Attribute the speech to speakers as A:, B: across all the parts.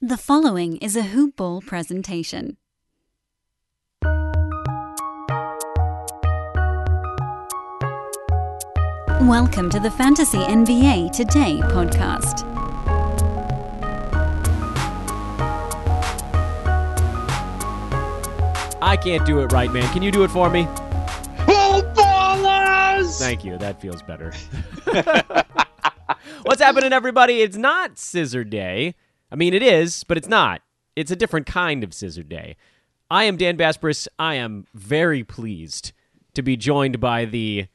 A: The following is a Hoop Ball presentation. Welcome to the Fantasy NBA Today podcast.
B: I can't do it right, man. Can you do it for me?
C: Footballers!
B: Thank you. That feels better. What's happening, everybody? It's not Scissor Day. I mean, it is, but it's not. It's a different kind of Scissor Day. I am Dan Besbris. I am very pleased to be joined by the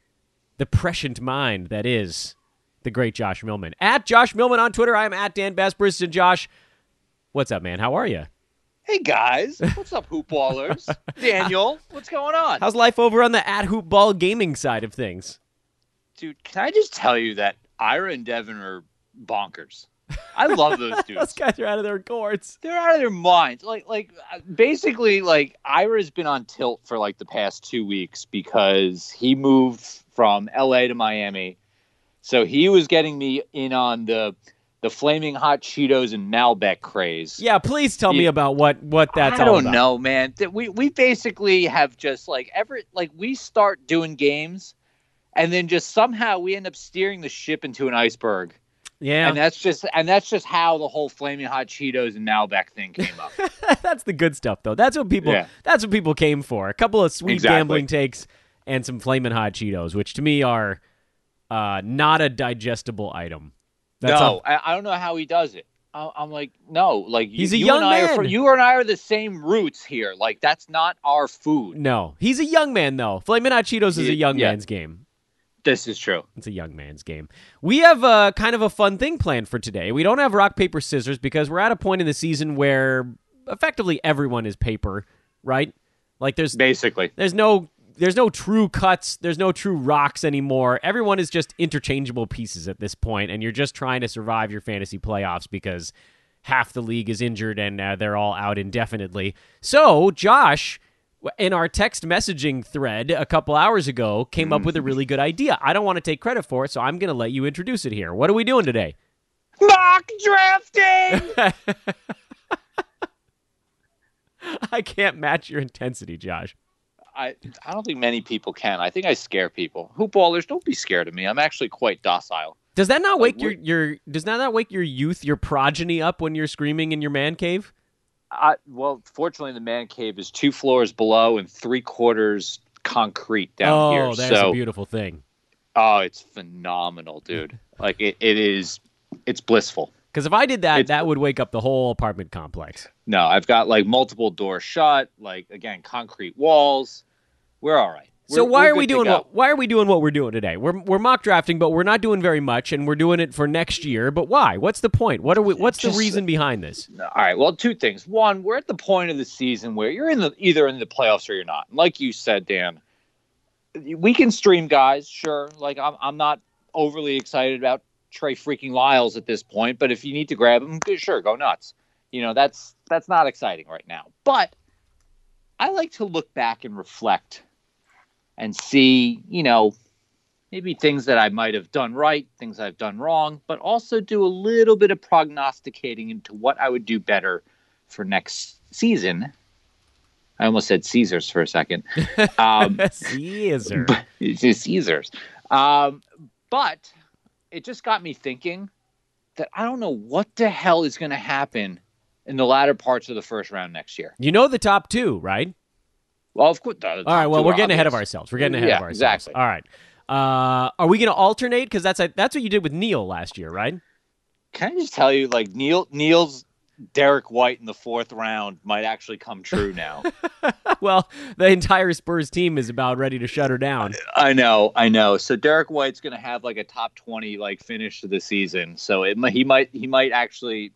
B: the prescient mind that is the great Josh Millman. At Josh Millman on Twitter, I am at Dan Besbris. And Josh, what's up, man? How are you?
C: Hey guys, what's up, hoopballers? Daniel, what's going on?
B: How's life over on the at hoop ball gaming side of things?
C: Dude, can I just tell you that Ira and Devin are bonkers? I love those dudes.
B: Those guys are out of their gourds.
C: They're out of their minds. Like, like uh, basically, like Ira's been on tilt for like the past two weeks because he moved from L.A. to Miami, so he was getting me in on the the flaming hot Cheetos and Malbec craze.
B: Yeah, please tell me about what what that's
C: I don't know, man. We we basically have just like ever like we start doing games, and then just somehow we end up steering the ship into an iceberg,
B: Yeah,
C: and that's just and that's just how the whole flaming hot Cheetos and Malbec thing came up.
B: that's the good stuff though. That's what people
C: Yeah.
B: that's what people came for. A couple of sweet
C: Exactly.
B: gambling takes and some flaming hot Cheetos, which to me are uh, not a digestible item. That's
C: no, I, I don't know how he does it. I, I'm like, no, like you-
B: He's a
C: you
B: young
C: and I Are,
B: man.
C: you and I are the same roots here. Like that's not our food.
B: no, he's a young man though. Flaming hot Cheetos is a young
C: yeah.
B: man's game.
C: This is true.
B: It's a young man's game. We have a kind of a fun thing planned for today. We don't have rock paper scissors because we're at a point in the season where effectively everyone is paper, right? Like there's
C: Basically,
B: there's no there's no true cuts there's no true rocks anymore everyone is just interchangeable pieces at this point and you're just trying to survive your fantasy playoffs because half the league is injured and uh, they're all out indefinitely so josh in our text messaging thread a couple hours ago came up with a mm-hmm. really good idea i don't want to take credit for it so i'm going to let you introduce it here what are we doing today
C: mock drafting.
B: i can't match your intensity josh
C: I I don't think many people can. I think I scare people. Hoopballers, don't be scared of me. I'm actually quite docile.
B: does that not
C: Like,
B: wake your, your does that not wake your youth your progeny up when you're screaming in your man cave
C: I, well, fortunately, the man cave is two floors below and three quarters concrete down
B: oh,
C: here.
B: Oh, that's
C: so,
B: a beautiful thing.
C: oh, it's phenomenal, dude. Like it, it is. It's blissful.
B: Because if I did that,
C: It's-
B: that would wake up the whole apartment complex.
C: No, I've got like multiple doors shut. Like again, concrete walls. We're all right.
B: So why
C: we're
B: we doing what? Why are we doing what we're doing today? We're we're mock drafting, but we're not doing very much, and we're doing it for next year. But why? What's the point? What are we? What's the reason behind this?
C: All right. Well, two things. One, we're at the point of the season where you're in the either in the playoffs or you're not. And Like you said, Dan, we can stream guys, sure. Like I'm, I'm not overly excited about Trey freaking Lyles at this point, but if you need to grab him, sure, go nuts. You know, that's that's not exciting right now. But I like to look back and reflect and see, you know, maybe things that I might have done right, things I've done wrong, but also do a little bit of prognosticating into what I would do better for next season. I almost said Caesars for a second. Um,
B: Caesar.
C: it's Caesars. Um, but it just got me thinking that I don't know what the hell is going to happen in the latter parts of the first round next year.
B: You know the top two, right?
C: Well, of course.
B: All right. Well, we're getting ahead of ourselves. We're getting ahead
C: Yeah,
B: of ourselves.
C: exactly.
B: All right. Uh, are we going to alternate? Because that's that's what you did with Neil last year, right?
C: Can I just tell you, like Neil Neil's Derrick White in the fourth round might actually come true now.
B: well, the entire Spurs team is about ready to shut her down.
C: I know, I know. So Derrick White's going to have like a top twenty like finish to the season. So it might, he might he might actually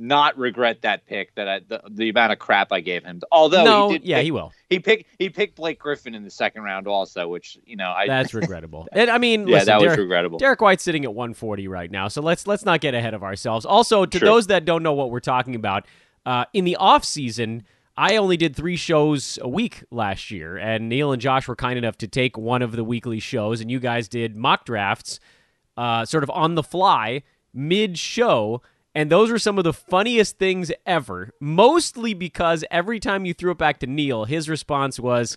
C: not regret that pick that I, the, the amount of crap I gave him. Although
B: no,
C: he did
B: yeah,
C: pick,
B: he will.
C: he picked he picked Blake Griffin in the second round also, which you know I
B: That's regrettable. And I mean,
C: yeah
B: listen,
C: that was
B: Derrick,
C: regrettable.
B: Derrick White's sitting at 140 right now, so let's let's not get ahead of ourselves. Also, to
C: Sure.
B: those that don't know what we're talking about, uh, in the off season, I only did three shows a week last year, and Neil and Josh were kind enough to take one of the weekly shows, and you guys did mock drafts, uh, sort of on the fly, mid show. And those were some of the funniest things ever. Mostly because every time you threw it back to Neil, his response was,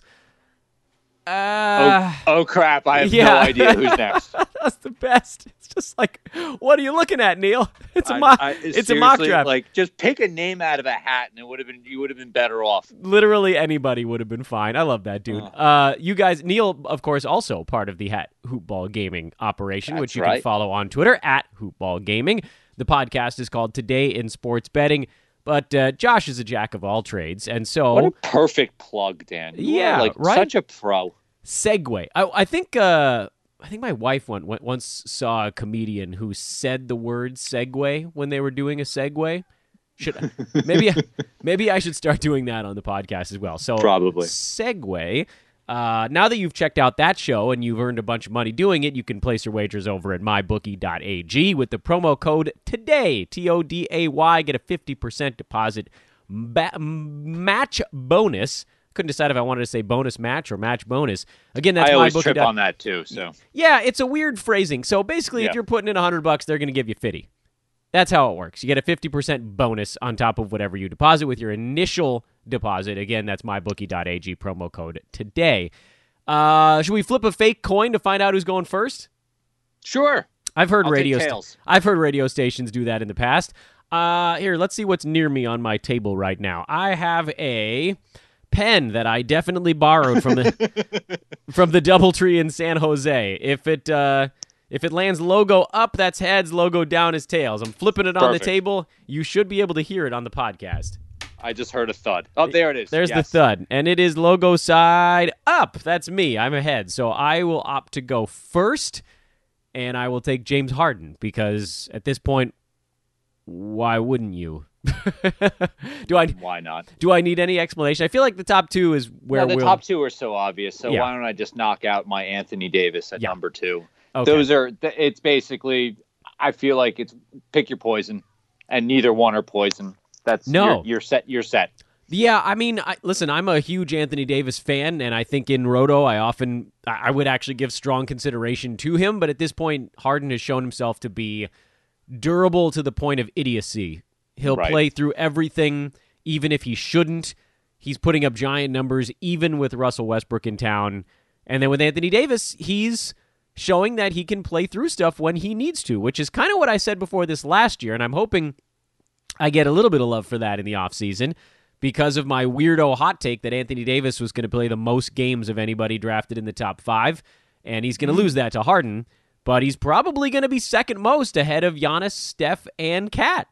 B: uh,
C: oh, oh crap! I have
B: yeah.
C: no idea who's next.
B: That's the best. It's just like, what are you looking at, Neil? It's a mock.
C: I-
B: it's a mock draft.
C: Like, just pick a name out of a hat, and it would have been you would have been better off.
B: Literally anybody would have been fine. I love that dude.
C: Oh.
B: Uh, you guys, Neil, of course, also part of the Hat Hoopball Gaming operation, which you can follow on Twitter at Hoopball Gaming. The podcast is called Today in Sports Betting. But uh, Josh is a jack of all trades, and so
C: What a perfect plug, Dan. You
B: Yeah,
C: like
B: right?
C: such a pro.
B: segue. I, I think uh, I think my wife one- once saw a comedian who said the word segue when they were doing a segue. Should maybe maybe I should start doing that on the podcast as well. So
C: Probably.
B: segue. Uh, now that you've checked out that show and you've earned a bunch of money doing it, you can place your wagers over at mybookie.ag with the promo code today T O D A Y. Get a fifty percent deposit ba- match bonus. Couldn't decide if I wanted to say bonus match or match bonus. Again, that's
C: I always trip on that too. So
B: Yeah, it's a weird phrasing. So basically, if you're putting in 100 bucks, they're going to give you 50. That's how it works. You get a 50% bonus on top of whatever you deposit with your initial deposit. Again, that's mybookie.ag promo code today. Uh, should we flip a fake coin to find out who's going first?
C: sure.
B: I've heard
C: I'll
B: radio
C: tails.
B: I've heard radio stations do that in the past. Uh, here, let's see what's near me on my table right now. I have a pen that I definitely borrowed from the from the DoubleTree in San Jose. If it uh, if it lands logo up, that's heads. Logo down is tails. I'm flipping it on the table. You should be able to hear it on the podcast.
C: I just heard a thud. Oh, there it is.
B: There's
C: Yes.
B: the thud, and it is logo side up. That's me. I'm ahead, so I will opt to go first, and I will take James Harden because at this point, why wouldn't you? do I
C: Why not?
B: do I need any explanation? I feel like the top two is where
C: Well, the
B: we'll.
C: top two are so obvious. So
B: Yeah.
C: why don't I just knock out my Anthony Davis at
B: Yeah.
C: number two?
B: Okay.
C: Those are. It's basically. I feel like it's pick your poison, and neither one are poison. That's
B: No.
C: You're, you're set. You're set.
B: Yeah, I mean, I, listen, I'm a huge Anthony Davis fan, and I think in Roto, I often, I would actually give strong consideration to him. But at this point, Harden has shown himself to be durable to the point of idiocy. He'll
C: Right.
B: play through everything, even if he shouldn't. He's putting up giant numbers, even with Russell Westbrook in town. And then with Anthony Davis, he's showing that he can play through stuff when he needs to, which is kind of what I said before this last year. And I'm hoping I get a little bit of love for that in the offseason because of my weirdo hot take that Anthony Davis was going to play the most games of anybody drafted in the top five, and he's going to mm-hmm. lose that to Harden. But he's probably going to be second most ahead of Giannis, Steph, and Kat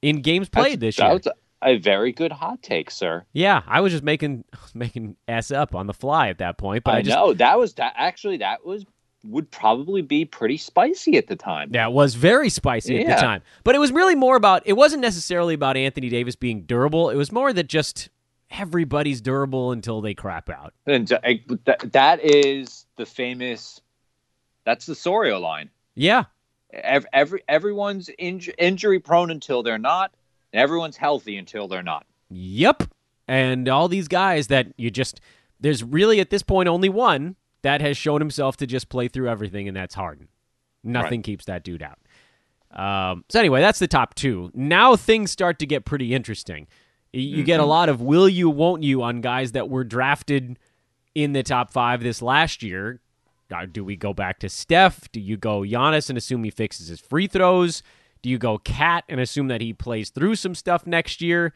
B: in games played this year.
C: That's a very good hot take, sir.
B: yeah, I was just making making s up on the fly at that point, but I,
C: I,
B: just
C: know that was that. Actually, that was would probably be pretty spicy at the time.
B: Yeah, it was very spicy at the time. But it was really more about it wasn't necessarily about Anthony Davis being durable. It was more that just everybody's durable until they crap out.
C: And that, is the famous. That's the Sorio line.
B: Yeah.
C: Every everyone's inj- injury prone until they're not, and everyone's healthy until they're not.
B: Yep. And all these guys that you just there's really at this point only one that has shown himself to just play through everything, and that's Harden. Nothing keeps that dude out. Um, so anyway, that's the top two. Now things start to get pretty interesting. You get a lot of will you, won't you on guys that were drafted in the top five this last year. Uh, do we go back to Steph? Do you go Giannis and assume he fixes his free throws? Do you go Cat and assume that he plays through some stuff next year?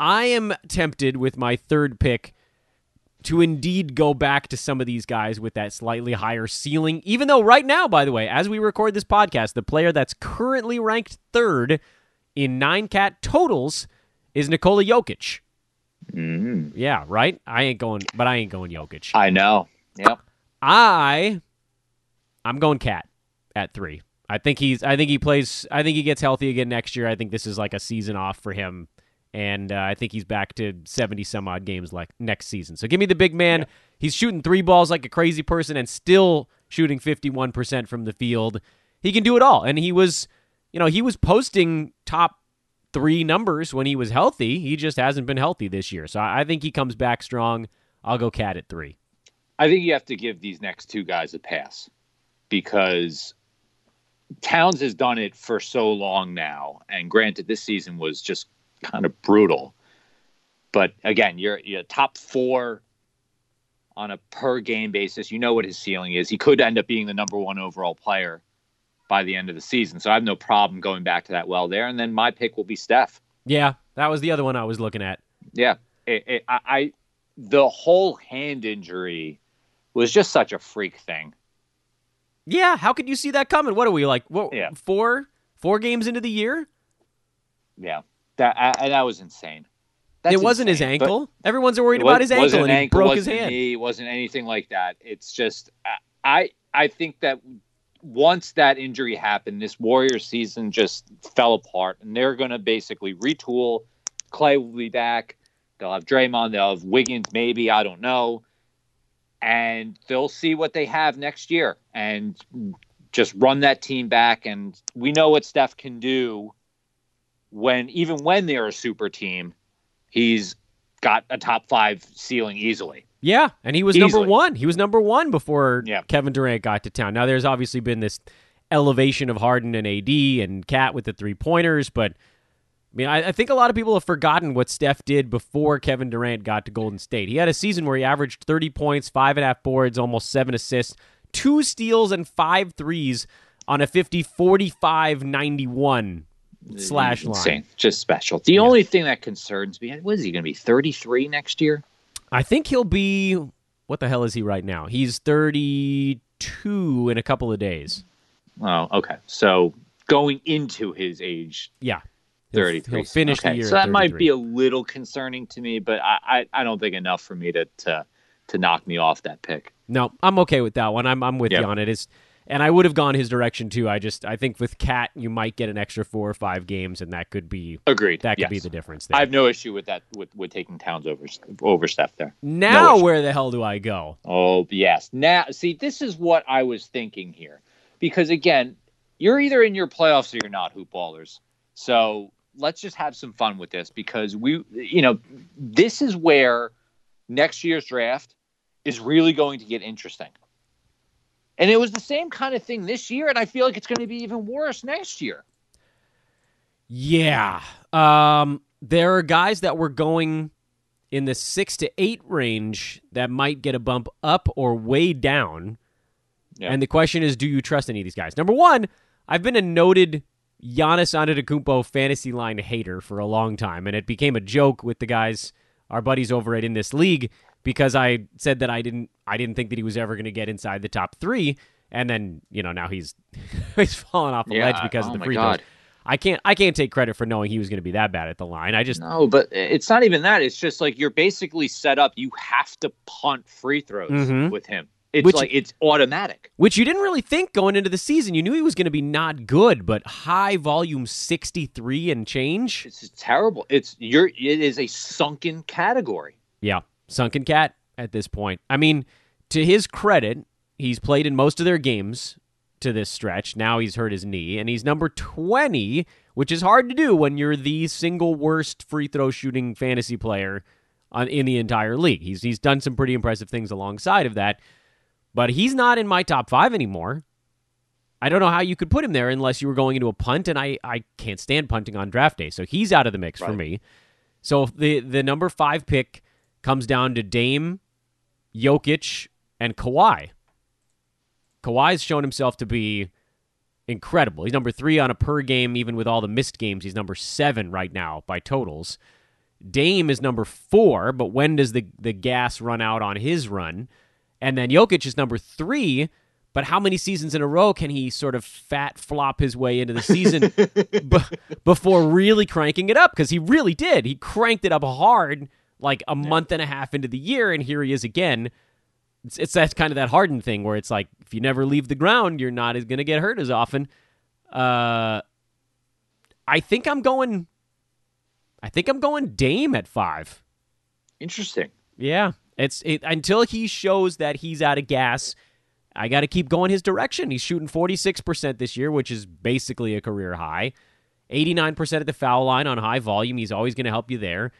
B: I am tempted with my third pick to indeed go back to some of these guys with that slightly higher ceiling. Even though, right now, by the way, as we record this podcast, the player that's currently ranked third in nine cat totals is Nikola Jokic.
C: Mm,
B: Yeah, right? I ain't going, but I ain't going Jokic.
C: I know. Yep.
B: I I'm going cat at three. I think he's I think he plays I think he gets healthy again next year. I think this is like a season off for him. And uh, I think he's back to 70 some odd games like next season. So give me the big man. He's shooting three balls like a crazy person and still shooting 51% from the field. He can do it all. And he was, you know, he was posting top three numbers when he was healthy. He just hasn't been healthy this year. So I I think he comes back strong. I'll go cat at three.
C: I think you have to give these next two guys a pass because Towns has done it for so long now, and granted, this season was just kind of brutal. But again, you're, you're top four on a per game basis. You know what his ceiling is. He could end up being the number one overall player by the end of the season. So I have no problem going back to that well there. And then my pick will be Steph.
B: Yeah, that was the other one I was looking at.
C: Yeah, it, it, I, I the whole hand injury was just such a freak thing.
B: Yeah, how could you see that coming? What are we like? What,
C: Yeah.
B: four four games into the year?
C: Yeah, that I, that was insane. That's
B: it wasn't his
C: insane, but
B: ankle. Everyone's worried about his ankle, and he
C: ankle,
B: broke his hand.
C: knee, it wasn't anything like that. It's just I I think that once that injury happened, this Warriors season just fell apart, and they're going to basically retool. Clay will be back. They'll have Draymond. They'll have Wiggins. Maybe I don't know, and they'll see what they have next year, and just run that team back. And we know what Steph can do when even when they're a super team, he's got a top five ceiling easily.
B: Yeah, and he was
C: Easily.
B: number one. He was number one before
C: Yeah.
B: Kevin Durant got to town. Now, there's obviously been this elevation of Harden and AD and Cat with the three pointers, but I mean, I, I think a lot of people have forgotten what Steph did before Kevin Durant got to Golden State. He had a season where he averaged 30 points, five and a half boards, almost seven assists, two steals, and five threes on a 50 45 91 slash line.
C: Insane, just special. The only thing that concerns me, what is he going to be? Thirty three next year?
B: I think he'll be. What the hell is he right now? He's 32 in a couple of days.
C: Oh, okay. So going into his age,
B: Yeah. He'll-
C: thirty three.
B: He'll finish
C: okay.
B: the year.
C: So that might be a little concerning to me, but I, I, I don't think enough for me to to to knock me off that pick.
B: No, I'm okay with that one. I'm I'm with
C: Yep.
B: you on it. Is and I would have gone his direction too. I just I think with Cat you might get an extra four or five games, and that could be
C: Agreed.
B: that could
C: yes.
B: be the difference there.
C: I have no issue with that with, with taking Towns over over Steph there.
B: now
C: no
B: where the hell do I go?
C: Oh yes. Now see, this is what I was thinking here, because again, you're either in your playoffs or you're not, hoop ballers. So let's just have some fun with this because we, you know, this is where next year's draft is really going to get interesting. And it was the same kind of thing this year, and I feel like it's going to be even worse next year.
B: Yeah. Um, there are guys that were going in the six to eight range that might get a bump up or way down.
C: Yeah.
B: And the question is, do you trust any of these guys? Number one, I've been a noted Giannis Antetokounmpo fantasy line hater for a long time, and it became a joke with the guys, our buddies over at In This League, because I said that I didn't, I didn't think that he was ever going to get inside the top three, and then you know now he's he's fallen off the
C: Yeah,
B: ledge because
C: oh
B: of the free
C: God.
B: throws. I can't, I can't take credit for knowing he was going to be that bad at the line. I just,
C: No, but it's not even that. It's just like you're basically set up. You have to punt free throws
B: Mhm.
C: with him. It's
B: Which-
C: like it's automatic.
B: which you didn't really think going into the season. You knew he was going to be not good, but high volume, sixty three and change.
C: It's terrible. It's you're. It is a sunken category.
B: Yeah, sunken cat at this point. I mean, to his credit, he's played in most of their games to this stretch. Now he's hurt his knee, and he's number 20, which is hard to do when you're the single worst free throw shooting fantasy player on, in the entire league. He's, he's done some pretty impressive things alongside of that, but he's not in my top five anymore. I don't know how you could put him there unless you were going into a punt, and I, I can't stand punting on draft day. So he's out of the mix for me. So the the number five pick comes down to Dame, Jokic, and Kawhi. Kawhi's shown himself to be incredible. He's number three on a per game, even with all the missed games. He's number seven right now by totals. Dame is number four, but when does the, the gas run out on his run? And then Jokic is number three, but how many seasons in a row can he sort of fat flop his way into the season b- before really cranking it up? Because he really did. He cranked it up hard like a month and a half into the year, and here he is again. It's, it's that kind of that Harden thing where it's like if you never leave the ground, you're not going to get hurt as often. Uh, I think I'm going. I think I'm going Dame at five.
C: Interesting.
B: Yeah, it's it, until he shows that he's out of gas. I got to keep going his direction. He's shooting 46% this year, which is basically a career high. 89% at the foul line on high volume. He's always going to help you there.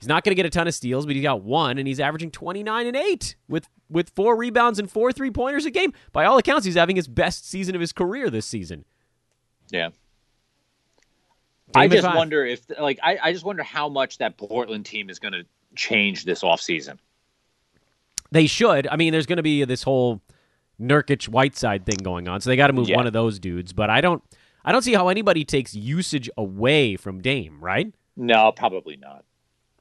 B: He's not going to get a ton of steals, but he's got one, and he's averaging 29 and 8 with, with four rebounds and four three pointers a game. By all accounts, he's having his best season of his career this season.
C: Yeah.
B: Game
C: I just
B: five.
C: wonder if, like, I, I just wonder how much that Portland team is going to change this offseason.
B: They should. I mean, there's going to be this whole Nurkic Whiteside thing going on, so they got to move
C: Yeah.
B: one of those dudes. But I don't, I don't see how anybody takes usage away from Dame, right?
C: No, probably not.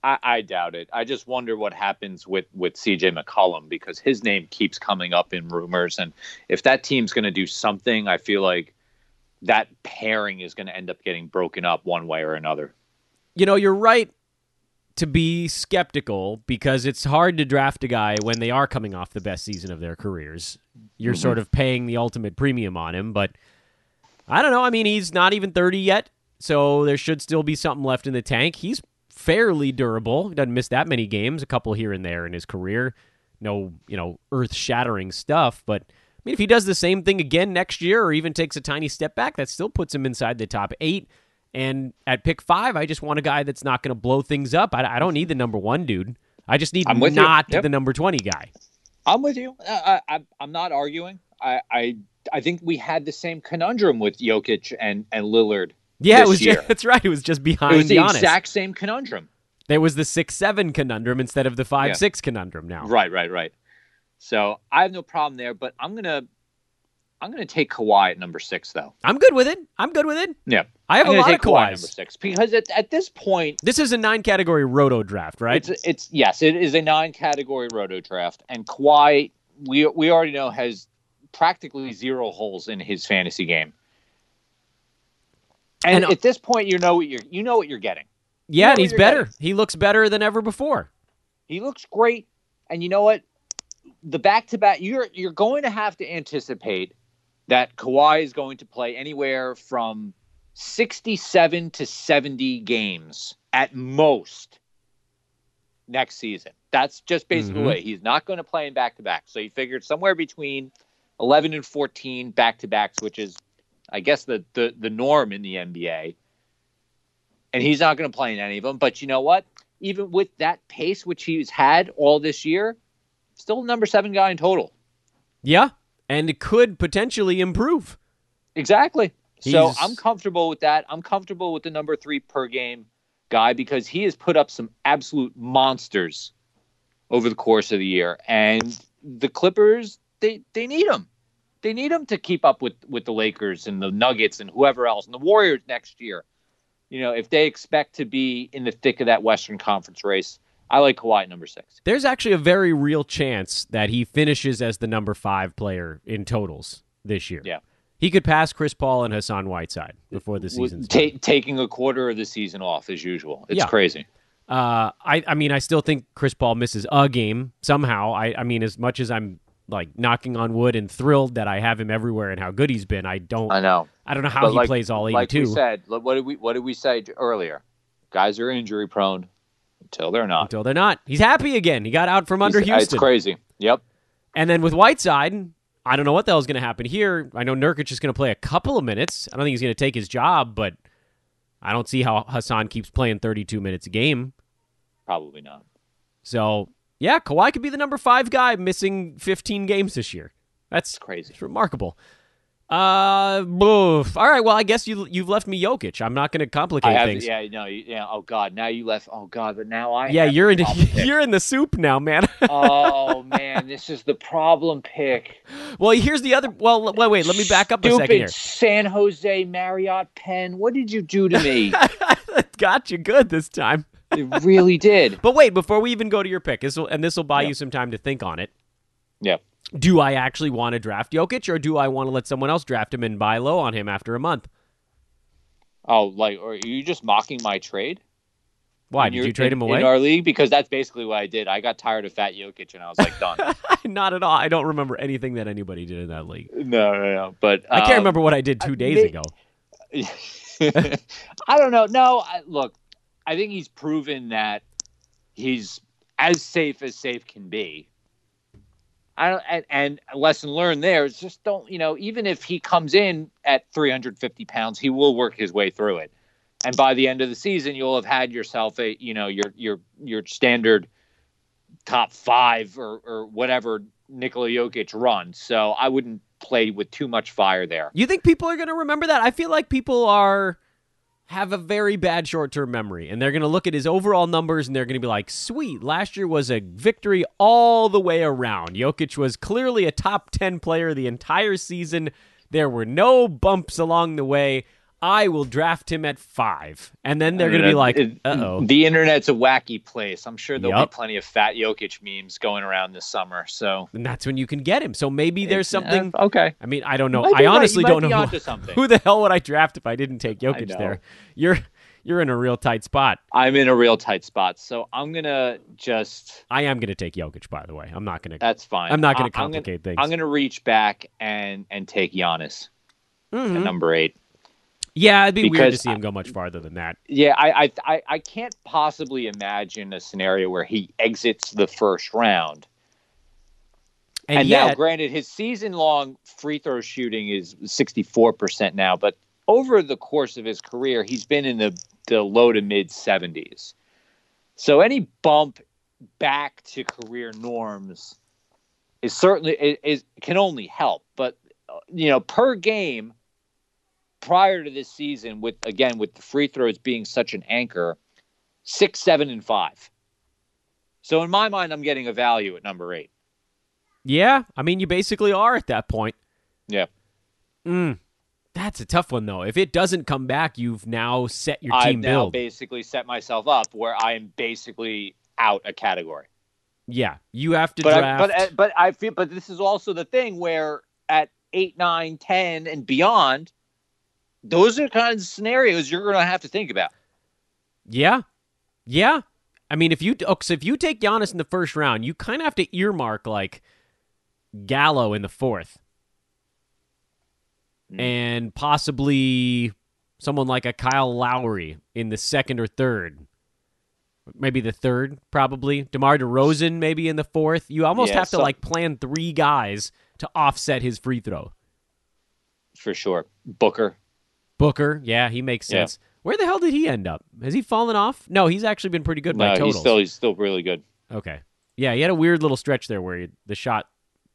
C: I, I doubt it. I just wonder what happens with with CJ McCollum because his name keeps coming up in rumors, and if that team's going to do something, I feel like that pairing is going to end up getting broken up one way or another.
B: You know, you're right to be skeptical because it's hard to draft a guy when they are coming off the best season of their careers. You're
C: Mm-hmm.
B: sort of paying the ultimate premium on him, but I don't know. I mean, he's not even 30 yet, so there should still be something left in the tank. He's fairly durable. He doesn't miss that many games, a couple here and there in his career. No, you know, earth-shattering stuff, but I mean, if he does the same thing again next year or even takes a tiny step back, that still puts him inside the top 8. And at pick 5, I just want a guy that's not going to blow things up. I, I don't need the number 1 dude. I just need not
C: Yep.
B: the number 20 guy.
C: I'm with you. Uh, I, I, I'm not arguing. I, I I think we had the same conundrum with Jokic and and Lillard.
B: Yeah, it was just, that's right. It was just behind
C: It was the
B: Giannis.
C: exact same conundrum.
B: There was the six seven conundrum instead of the five
C: Yeah.
B: six conundrum. Now,
C: Right, right, right. So I have no problem there, but I'm gonna I'm gonna take Kawhi at number six though.
B: I'm good with it. I'm good with it.
C: Yeah,
B: I have
C: I'm
B: a lot
C: take
B: of
C: Kawhi at number six because at, at this point
B: This is a nine category roto draft, right?
C: it's it's yes, it is a nine category roto draft, and Kawhi we we already know has practically zero holes in his fantasy game. And,
B: And-
C: at this point, you know what you're you know what you're getting.
B: yeah,
C: know
B: and he's better.
C: getting.
B: He looks better than ever before.
C: He looks great, and you know what? The back to back, you're you're going to have to anticipate that Kawhi is going to play anywhere from sixty-seven to seventy games at most next season. That's just basically
B: Mhm.
C: the way he's not going to play in back to back. So he figured somewhere between eleven and fourteen back to backs, which is, I guess, the the the norm in the NBA. And he's not going to play in any of them. But you know what? even with that pace which he's had all this year, still number seven guy in total.
B: Yeah, and it could potentially improve.
C: Exactly. So I'm comfortable with that. I'm comfortable with the number three per game guy because he has put up some absolute monsters over the course of the year, and the Clippers they they need him. They need him to keep up with with the Lakers and the Nuggets and whoever else and the Warriors next year. You know, if they expect to be in the thick of that Western Conference race, I like Kawhi number six.
B: There's actually a very real chance that he finishes as the number five player in totals this year.
C: Yeah.
B: He could pass Chris Paul and Hassan Whiteside before the season's
C: Ta- taking a quarter of the season off as usual. It's
B: Yeah.
C: crazy.
B: Uh, I, I mean, I still think Chris Paul misses a game somehow. I, I mean, as much as I'm like knocking on wood and thrilled that I have him everywhere and how good he's been, I don't,
C: I know.
B: I don't know how
C: But
B: he
C: like-
B: plays all
C: Like
B: 82
C: we said, what did we what did we say earlier? Guys are injury prone until they're not.
B: until they're not. He's happy again. He got out from under
C: It's-
B: Houston.
C: It's crazy. Yep.
B: And then with Whiteside, I don't know what the hell's going to happen here. I know Nurkic is going to play a couple of minutes. I don't think he's going to take his job, but I don't see how Hassan keeps playing 32 minutes a game.
C: Probably not.
B: So, yeah, Kawhi could be the number five guy missing 15 games this year. That's
C: crazy.
B: it's remarkable. Uh, boof. all right. Well, I guess you you've left me Jokic. I'm not going to complicate
C: have,
B: things.
C: yeah, no, you- yeah. Oh God, now you left. Oh God, but now I.
B: Yeah,
C: have
B: you're in you're in the soup now, man.
C: oh man, this is the problem pick.
B: well, here's the other. Well, wait, wait. Let me back up a second here.
C: San Jose Marriott pen. What did you do to me?
B: Got you good this time.
C: It really did.
B: But wait, before we even go to your pick, this will and this will buy
C: Yeah.
B: you some time to think on it.
C: Yeah.
B: Do I actually want to draft Jokic, or do I want to let someone else draft him and buy low on him after a month?
C: Oh, like, are you just mocking my trade?
B: Why
C: In
B: did
C: your-
B: you trade
C: in-
B: him away?
C: in our league? Because that's basically what I did. I got tired of Fat Jokic, and I was like, done.
B: Not at all. I don't remember anything that anybody did in that league.
C: no, no, no. But
B: I can't
C: um,
B: remember what I did two days
C: may-
B: ago.
C: I don't know. No, I, look, I think he's proven that he's as safe as safe can be. I don't, and, and lesson learned there is just don't, you know, even if he comes in at 350 pounds, he will work his way through it. And by the end of the season, you'll have had yourself a, you know, your your your standard top five or or whatever Nikola Jokic run. So I wouldn't play with too much fire there.
B: You think people are going to remember that? I feel like people are have a very bad short-term memory and they're going to look at his overall numbers and they're going to be like, "Sweet, last year was a victory all the way around. Jokic was clearly a top 10 player the entire season. There were no bumps along the way. I will draft him at 5." And then they're going to be like, "Uh-oh."
C: The internet's a wacky place. I'm sure there'll
B: Yup.
C: be plenty of fat Jokic memes going around this summer. So
B: And that's when you can get him. So maybe there's
C: It's-
B: something
C: uh, okay.
B: I mean, I don't know. I
C: be right.
B: honestly don't know who, who the hell would I draft if I didn't take Jokic there. You're you're in a real tight spot.
C: I'm in a real tight spot. So I'm gonna just.
B: I am going to take Jokic, by the way. I'm not going to.
C: That's fine.
B: I'm not gonna
C: I- I'm
B: complicate things.
C: I'm gonna reach back and and take Giannis
B: Mhm.
C: at number eight.
B: Yeah, it'd be weird to see him go much farther than that.
C: Yeah, I, I I can't possibly imagine a scenario where he exits the first round.
B: And,
C: And,
B: yet,
C: now, granted, his season-long free throw shooting is 64% now, but over the course of his career, he's been in the, the low to mid 70s. So any bump back to career norms is certainly is, is can only help. But uh, you know, per game, prior to this season, with again with the free throws being such an anchor, six, seven, and five. So in my mind, I'm getting a value at number eight.
B: yeah, I mean, you basically are at that point.
C: Yeah.
B: Mm, that's a tough one, though. If it doesn't come back, you've now set your
C: I've
B: team
C: now
B: build.
C: basically set myself up where I am basically out a category.
B: yeah, you have to
C: But I,
B: draft.
C: but uh, but I feel but this is also the thing where at eight, nine, ten, and beyond, those are the kind of scenarios you're going to have to think about.
B: Yeah, yeah. I mean, if you oh, so if you take Giannis in the first round, you kind of have to earmark like Gallo in the fourth,
C: Mm.
B: and possibly someone like a Kyle Lowry in the second or third. Maybe the third, probably. DeMar DeRozan, maybe in the fourth. You almost
C: Yeah,
B: have to
C: so-
B: like plan three guys to offset his free throw.
C: For sure, Booker.
B: Booker, yeah, he makes
C: Yeah.
B: sense. Where the hell did he end up? Has he fallen off? No, he's actually been pretty good by
C: No,
B: totals.
C: he's still he's still really good.
B: Okay. Yeah, he had a weird little stretch there where he, the shot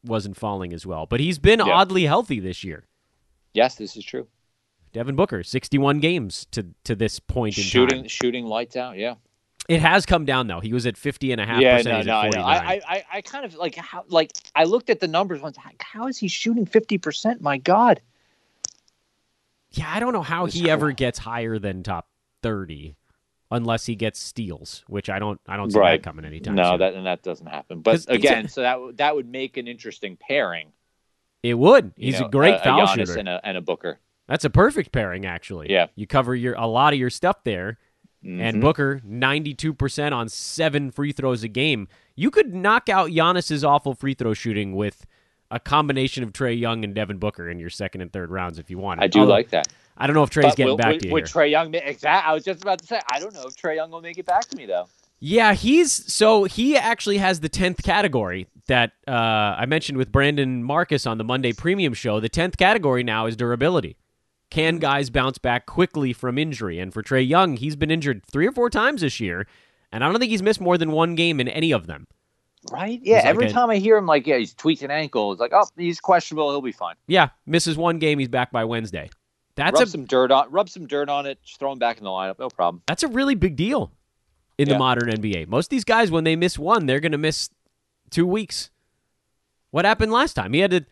B: wasn't falling as well. But he's been
C: Yeah.
B: oddly healthy this year.
C: Yes, this is true.
B: Devin Booker, 61 games to to this point in
C: Shooting
B: time.
C: shooting lights out. Yeah.
B: It has come down though. He was at 50 and a half
C: yeah,
B: percent.
C: no, no, I. I, I, I kind of like how, like I looked at the numbers once. How is he shooting fifty percent? My God.
B: Yeah, I don't know how he ever gets higher than top 30 unless he gets steals, which I don't I don't see
C: Right.
B: that coming anytime
C: No,
B: soon.
C: that and that doesn't happen. But again,
B: are-
C: so that would- that would make an interesting pairing.
B: it would.
C: you
B: He's
C: know,
B: a great
C: a,
B: foul
C: Giannis
B: shooter.
C: and a, and a Booker.
B: That's a perfect pairing actually.
C: Yeah.
B: You cover your a lot of your stuff there. and
C: Mhm.
B: Booker 92% on seven free throws a game. You could knock out Giannis's awful free throw shooting with a combination of Trae Young and Devin Booker in your second and third rounds if you want.
C: I do like that.
B: I don't know if Trae's
C: But
B: getting
C: will,
B: back
C: would,
B: to you
C: would. Trae Young? ma- Exact. I was just about to say. I don't know if Trae Young will make it back to me though.
B: yeah, he's so he actually has the tenth category that uh, I mentioned with Brandon Marcus on the Monday Premium Show. The tenth category now is durability. Can guys bounce back quickly from injury? And for Trae Young, he's been injured three or four times this year, and I don't think he's missed more than one game in any of them.
C: Right? Yeah.
B: like
C: Every
B: a-
C: time I hear him, like, yeah, he's tweaked an ankle. It's like, oh, he's questionable. He'll be fine.
B: Yeah, misses one game, he's back by Wednesday. That's
C: rub
B: a
C: some dirt on. Rub some dirt on it. Just throw him back in the lineup. No problem.
B: that's a really big deal in the modern NBA. Most of these guys, when they miss one, they're going to miss two weeks. What happened last time? He had to.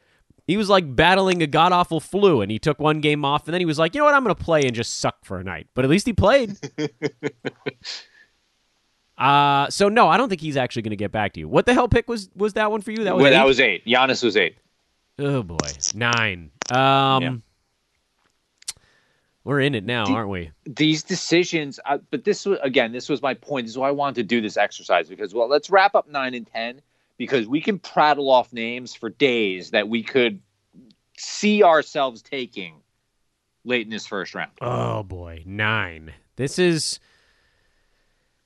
B: He was like battling a god awful flu, and he took one game off, and then he was like, "You know what? I'm going to play and just suck for a night." But at least he played. uh so no, I don't think he's actually going to get back to you. What the hell pick was was that one for you? That was
C: Well, that
B: eight?
C: was eight. Giannis was eight.
B: oh boy nine. Um,
C: Yeah.
B: we're in it now,
C: Do-
B: aren't we?
C: these decisions uh, but this was again this was my point this is why i wanted to do this exercise because well let's wrap up 9 and 10 because we can prattle off names for days that we could see ourselves taking late in this first round
B: Oh boy, nine. This is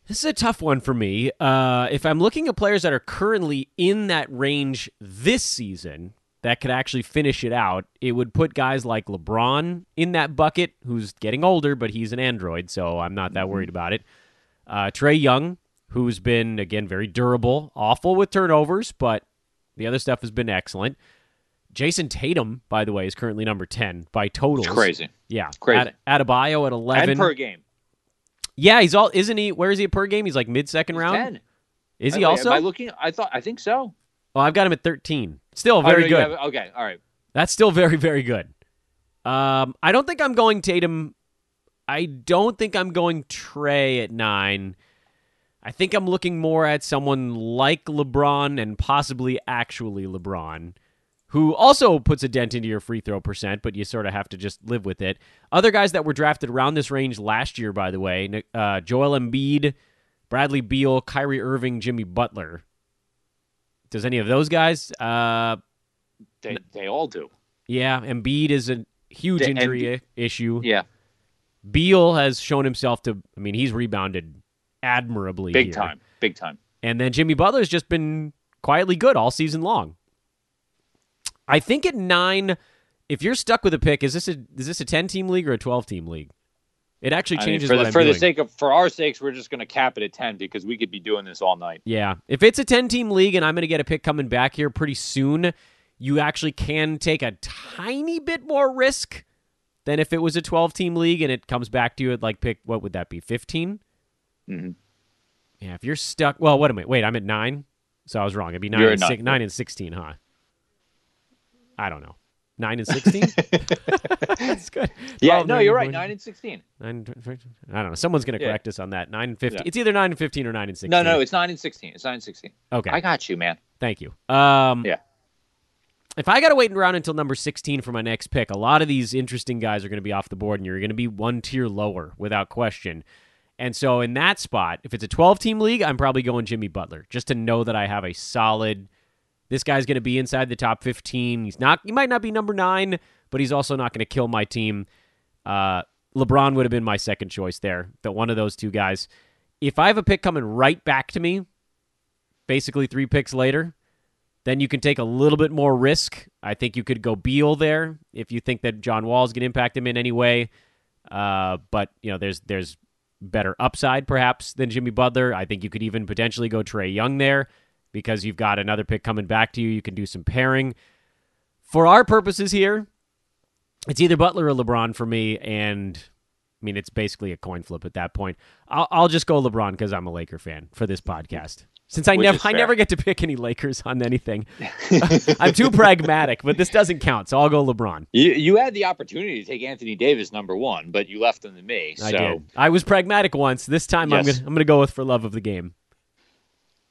B: this is a tough one for me. Uh, if I'm looking at players that are currently in that range this season that could actually finish it out, it would put guys like LeBron in that bucket, who's getting older, but he's an android, so I'm not that worried about it. Uh, Trae Young, who's been again very durable, awful with turnovers, but The other stuff has been excellent. Jayson Tatum, by the way, is currently number 10 by totals.
C: It's crazy.
B: Yeah.
C: Crazy.
B: Ad- Adebayo at 11.
C: And per game.
B: Yeah, he's all, isn't he? Where is he at per game? He's like mid second round.
C: 10.
B: Is he
C: I-
B: also?
C: Am I looking? I thought. I think so.
B: Oh, I've got him at 13. Still
C: Oh,
B: very
C: no,
B: good.
C: have- okay. All right.
B: That's still very, very good. Um, I don't think I'm going Tatum. I don't think I'm going Trae at nine. I think I'm looking more at someone like LeBron and possibly actually LeBron, who also puts a dent into your free throw percent, but you sort of have to just live with it. Other guys that were drafted around this range last year, by the way, uh, Joel Embiid, Bradley Beal, Kyrie Irving, Jimmy Butler. Does any of those guys? Uh,
C: They they all do.
B: yeah, Embiid is a huge
C: The
B: injury issue.
C: Yeah.
B: Beal has shown himself to. I mean, he's rebounded admirably,
C: Big
B: here.
C: time. Big time.
B: And then Jimmy Butler's just been quietly good all season long. I think at nine, if you're stuck with a pick, is this a is this a ten team league or a twelve team league? It actually
C: I mean,
B: changes
C: for
B: what
C: the for the sake of for our sakes, we're just going to cap it at ten because we could be doing this all night.
B: Yeah. If it's a 10 team league and I'm going to get a pick coming back here pretty soon, you actually can take a tiny bit more risk than if it was a 12 team league and it comes back to you at like pick, what would that be, 15?
C: Mhm.
B: Yeah. If you're stuck, well, what am I? Wait, I'm at nine. So I was wrong. It'd be 9 and, six, 9 and 16, huh? I don't know. 9 and 16? That's good.
C: Yeah,
B: 12,
C: no, you're right. Nine and sixteen.
B: Nine, I don't know. Someone's going to
C: Yeah.
B: correct us on that. 9 and 15.
C: Yeah.
B: It's either 9 and 15 or 9 and 16.
C: No, no, it's nine and sixteen. It's nine and sixteen.
B: Okay.
C: I got you, man.
B: Thank you. Um,
C: Yeah.
B: If I got to wait around until number 16 for my next pick, a lot of these interesting guys are going to be off the board, and you're going to be one tier lower without question. And so, in that spot, if it's a 12 team league, I'm probably going Jimmy Butler just to know that I have a solid. This guy's going to be inside the top 15. He's not. He might not be number nine, but he's also not going to kill my team. Uh, LeBron would have been my second choice there. That one of those two guys. If I have a pick coming right back to me, basically three picks later, then you can take a little bit more risk. I think you could go Beal there if you think that John Wall is going to impact him in any way. Uh, but you know, there's there's better upside perhaps than Jimmy Butler. I think you could even potentially go Trae Young there because you've got another pick coming back to you. You can do some pairing. For our purposes here, it's either Butler or LeBron for me, and I mean it's basically a coin flip at that point. I'll, I'll just go LeBron because I'm a Laker fan for this podcast. Since I
C: Which
B: never I never get to pick any Lakers on anything, I'm too pragmatic. But this doesn't count, so I'll go LeBron.
C: You you had the opportunity to take Anthony Davis number one, but you left him to me. So
B: I did. I was pragmatic once. This time I'm gonna I'm gonna go with for love of the game.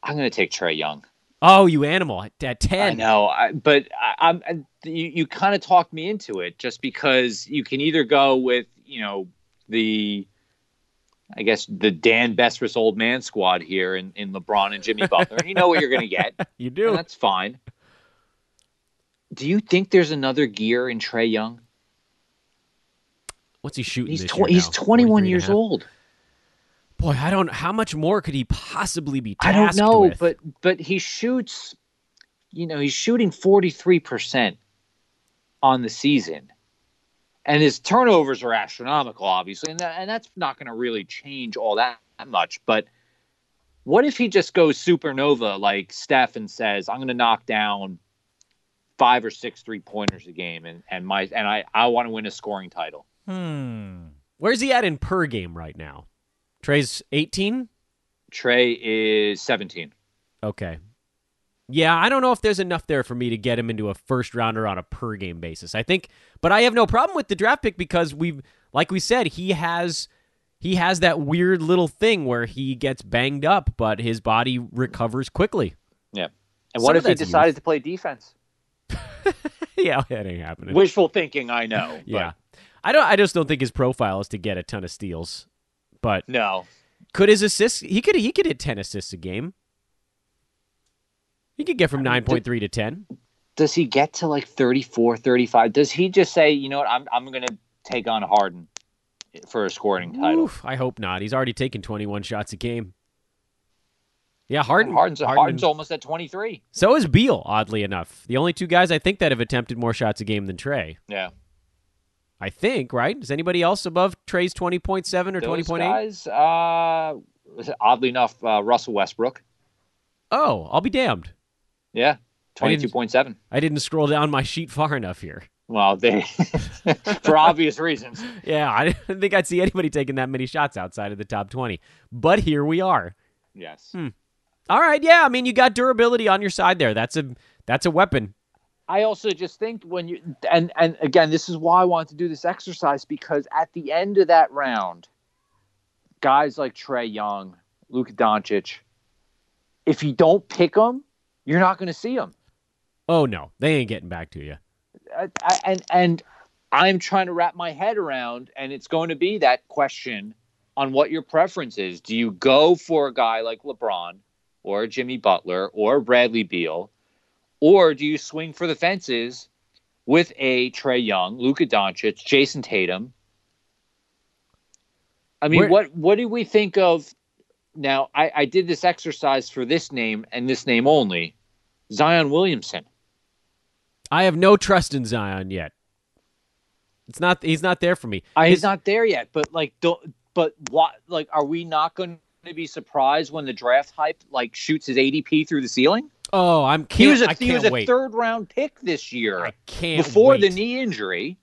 C: I'm going to take Trae Young.
B: Oh, you animal at, at
C: I
B: ten.
C: know, I, but I, I'm I, you. You kind of talked me into it just because you can either go with you know the, I guess the Dan Besbris old man squad here in, in LeBron and Jimmy Butler, and you know what you're going to get,
B: You
C: and
B: do.
C: that's fine. Do you think there's another gear in Trae Young?
B: What's he shooting?
C: He's
B: this
C: tw- he's
B: now?
C: 21
B: 43 and a
C: years old.
B: Boy, I don't. How much more could he possibly be?
C: I don't know,
B: with?
C: but but he shoots, you know, he's shooting forty three percent on the season, and his turnovers are astronomical, obviously, and that, and that's not going to really change all that much. But what if he just goes supernova like Steph and says, "I'm going to knock down five or six three pointers a game, and and my and I I want to win a scoring title."
D: Hmm.
B: Where's he at in per game right now? Trae's 18.
C: Trae is seventeen.
B: Okay. Yeah, I don't know if there's enough there for me to get him into a first rounder on a per game basis. I think, but I have no problem with the draft pick because we've, like we said, he has he has that weird little thing where he gets banged up, but his body recovers quickly.
C: Yeah. And what
B: of
C: if he decided
B: youth.
C: to play defense?
B: yeah, that ain't happening.
C: Wishful thinking, I know. but
B: yeah, I don't. I just don't think his profile is to get a ton of steals. But
C: No.
B: could his assists? He could. He could hit ten assists a game. He could get from nine point three to ten.
C: does he get to like 34 35 does he just say you know what i'm, I'm going to take on harden for a scoring title
B: Oof, I hope not. He's already taken 21 shots a game. Yeah, Harden.
C: harden's,
B: Harden-
C: harden's almost at 23
B: So is Beal, oddly enough. The only two guys I think that have attempted more shots a game than Trae.
C: yeah
B: I think, right? Is anybody else above Trae's 20.7 or
C: Those
B: 20.8?
C: guys uh oddly enough uh, russell westbrook
B: Oh, I'll be damned.
C: yeah Twenty-two point seven.
B: I didn't scroll down my sheet far enough here.
C: Well, they for obvious reasons.
B: Yeah, I didn't think I'd see anybody taking that many shots outside of the top 20. But here we are.
C: Yes.
B: Hmm. All right, yeah, I mean you got durability on your side there. That's a that's a weapon.
C: I also just think when you and and again, this is why I want to do this exercise because at the end of that round, guys like Trae Young, Luka Doncic, if you don't pick them, you're not going to see them.
B: Oh no, they ain't getting back to you.
C: I, I, and and I'm trying to wrap my head around, and it's going to be that question on what your preference is. Do you go for a guy like LeBron or Jimmy Butler or Bradley Beal, or do you swing for the fences with a Trae Young, Luka Doncic, Jayson Tatum? I mean,
B: Where-
C: what what do we think of? Now, I, I did this exercise for this name and this name only, Zion Williamson.
B: I have no trust in Zion yet. It's not he's not there for me.
C: Uh, I,
B: His-
C: he's not there yet, but like, don't, but what? Like, are we not going to be surprised when the draft hype like shoots his ADP through the ceiling?
B: Oh, I'm
C: He was a he was a
B: wait.
C: third round pick this year
B: I can't
C: before
B: wait.
C: the knee injury.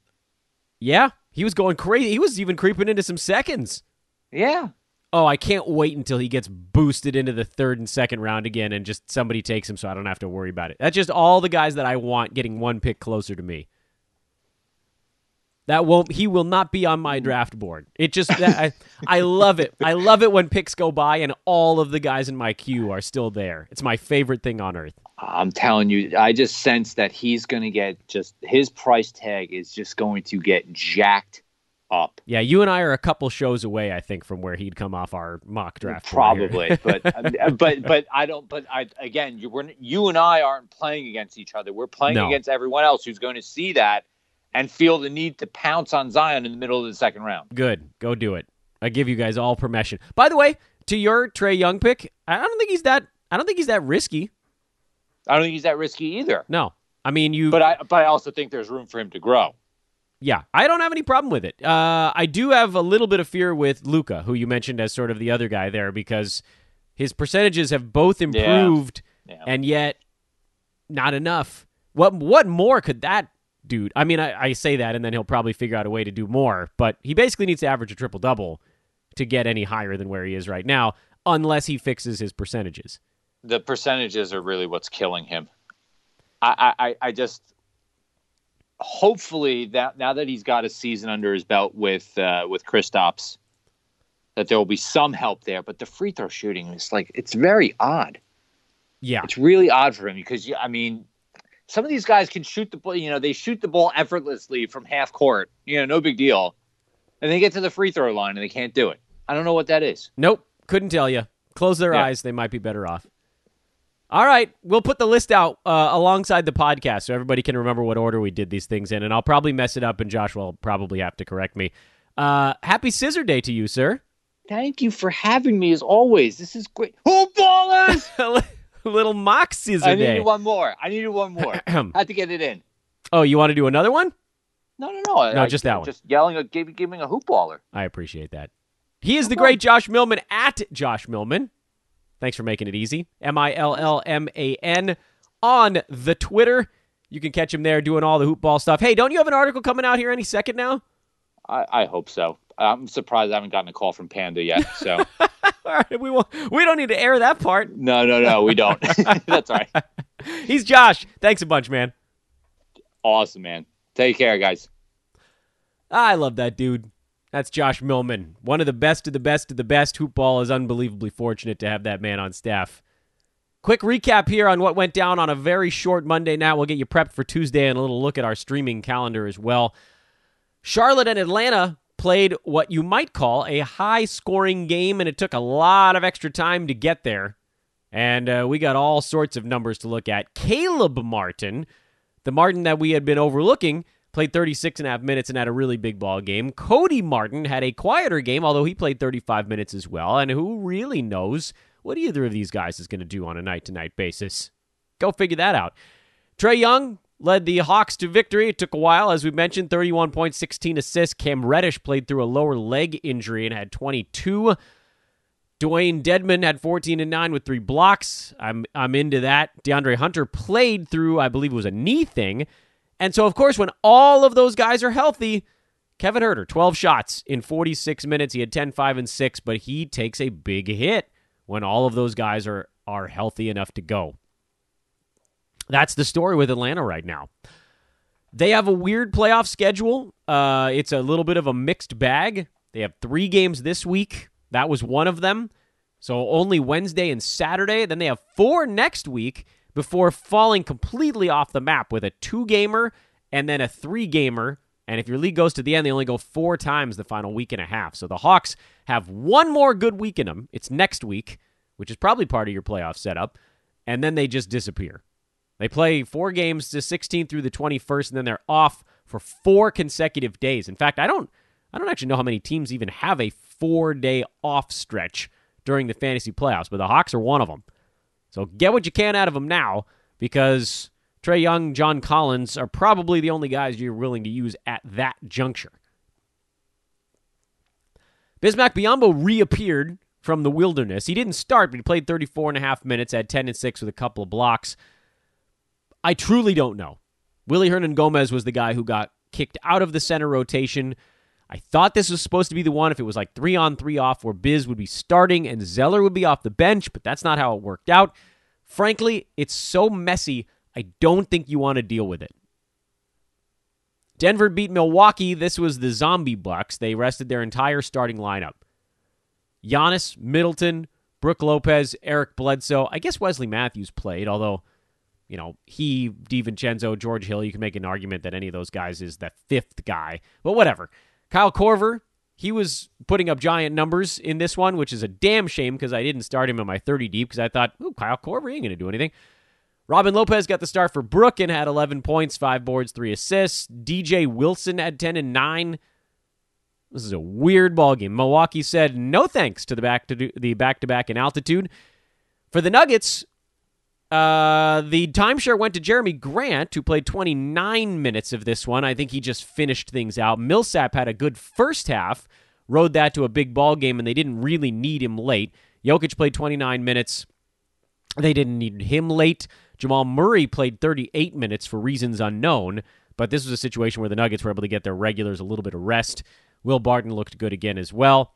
B: Yeah, he was going crazy. He was even creeping into some seconds.
C: Yeah,
B: Oh, I can't wait until he gets boosted into the third and second round again and just somebody takes him so I don't have to worry about it. That's just all the guys that I want getting one pick closer to me. That won't he will not be on my draft board. It just that, I I love it. I love it when picks go by and all of the guys in my queue are still there. It's my favorite thing on earth.
C: I'm telling you, I just sense that he's going to get just his price tag is just going to get jacked up.
B: Yeah, you and I are a couple shows away, I think, from where he'd come off our mock draft.
C: Probably, but uh, but but I don't. But I again, you we're, you and I aren't playing against each other. We're playing
B: No.
C: against everyone else who's going to see that and feel the need to pounce on Zion in the middle of the second round.
B: Good. Go do it. I give you guys all permission. By the way, to your Trae Young pick, I don't think he's that I don't think he's that risky.
C: I don't think he's that risky either.
B: No. I mean you
C: But I but I also think there's room for him to grow.
B: Yeah, I don't have any problem with it. Uh, I do have a little bit of fear with Luka, who you mentioned as sort of the other guy there, because his percentages have both improved,
C: Yeah.
B: and yet not enough. What what more could that dude? I mean, I, I say that, and then he'll probably figure out a way to do more. But he basically needs to average a triple double to get any higher than where he is right now, unless he fixes his percentages.
C: the percentages are really what's killing him. I, I, I- just hopefully that now that he's got a season under his belt with uh, with Kristaps, that there will be some help there. But the free throw shooting is like it's very odd.
B: Yeah,
C: It's really odd for him because I mean, some of these guys can shoot the ball. You know, they shoot the ball effortlessly from half court. You know, no big deal, and they get to the free throw line and they can't do it. I don't know what that is.
B: Nope, couldn't tell you. Close their
C: Yeah.
B: eyes; they might be better off. All right, we'll put the list out uh, alongside the podcast so everybody can remember what order we did these things in, and I'll probably mess it up, and Josh will probably have to correct me. Uh, happy Scissor Day to you, sir.
C: Thank you for having me as always. This is great. Hoop ballers!
B: Little mock Scissor
C: I
B: Day.
C: needed one more. I needed one more. Had to get it in.
B: oh, you want to do another one?
C: No, no, no.
B: No,
C: I-
B: just that one.
C: Just yelling, a, giving, giving a hoop baller.
B: I appreciate that. He is the great Josh Millman at Josh Millman. Thanks for making it easy. M I L L M A N on the Twitter. You can catch him there doing all the hoop ball stuff. Hey, don't you have an article coming out here any second now?
C: I, I hope so. I'm surprised I haven't gotten a call from Panda yet. So
B: All right, we won't, we don't need to air that part.
C: no, no, no, we don't. That's all right.
B: He's Josh. Thanks a bunch, man.
C: Awesome, man. Take care, guys.
B: I love that dude. That's Josh Millman, one of the best of the best of the best. Hoopball is unbelievably fortunate to have that man on staff. Quick recap here on what went down on a very short Monday night. We'll get you prepped for Tuesday and a little look at our streaming calendar as well. Charlotte and Atlanta played what you might call a high scoring game, and it took a lot of extra time to get there. And uh, we got all sorts of numbers to look at. Caleb Martin, the Martin that we had been overlooking, played 36 and a half minutes and had a really big ball game. Cody Martin had a quieter game, although he played 35 minutes as well. And who really knows what either of these guys is going to do on a night to night basis? Go figure that out. Trae Young led the Hawks to victory. It took a while, as we mentioned 31 points, 16 assists. Cam Reddish played through a lower leg injury and had 22. Dewayne Dedmon had 14 and 9 with three blocks. I'm I'm into that. DeAndre Hunter played through, I believe it was a knee thing. And so of course when all of those guys are healthy, Kevin Huerter, 12 shots in 46 minutes. He had 10, 5, and 6, but he takes a big hit when all of those guys are are healthy enough to go. That's the story with Atlanta right now. They have a weird playoff schedule. Uh, it's a little bit of a mixed bag. They have three games this week. That was one of them. So only Wednesday and Saturday. Then they have four next week before falling completely off the map with a two gamer and then a three gamer. And if your league goes to the end, they only go four times the final week and a half. So the Hawks have one more good week in them. It's next week, which is probably part of your playoff setup. And then they just disappear. They play four games the 16th through the 21st, and then they're off for four consecutive days. In fact, I don't I don't actually know how many teams even have a four day off stretch during the fantasy playoffs, but the Hawks are one of them. So get what you can out of them now because Trae Young, John Collins are probably the only guys you're willing to use at that juncture. Bismack Biyombo reappeared from the wilderness. He didn't start, but he played 34 and a half minutes, had 10 and 6 with a couple of blocks. I truly don't know. Willy Hernangomez was the guy who got kicked out of the center rotation. I thought this was supposed to be the one if it was like three on, three off, where Biz would be starting and Zeller would be off the bench, but that's not how it worked out. Frankly, it's so messy, I don't think you want to deal with it. Denver beat Milwaukee. This was the zombie Bucks. They rested their entire starting lineup. Giannis, Middleton, Brook Lopez, Eric Bledsoe. I guess Wesley Matthews played, although you know, he, DiVincenzo, George Hill, you can make an argument that any of those guys is the fifth guy, but whatever. Kyle Korver, he was putting up giant numbers in this one, which is a damn shame because I didn't start him in my 30 deep because I thought, ooh, Kyle Korver ain't going to do anything. Robin Lopez got the start for Brook and had 11 points, five boards, three assists. DJ Wilson had 10 and 9. This is a weird ball game. Milwaukee said no thanks to the back to the back to back in altitude. For the Nuggets, uh, the timeshare went to Jerami Grant, who played 29 minutes of this one. I think he just finished things out. Millsap had a good first half, rode that to a big ball game, and they didn't really need him late. Jokic played 29 minutes. They didn't need him late. Jamal Murray played 38 minutes for reasons unknown, but this was a situation where the Nuggets were able to get their regulars a little bit of rest. Will Barton looked good again as well.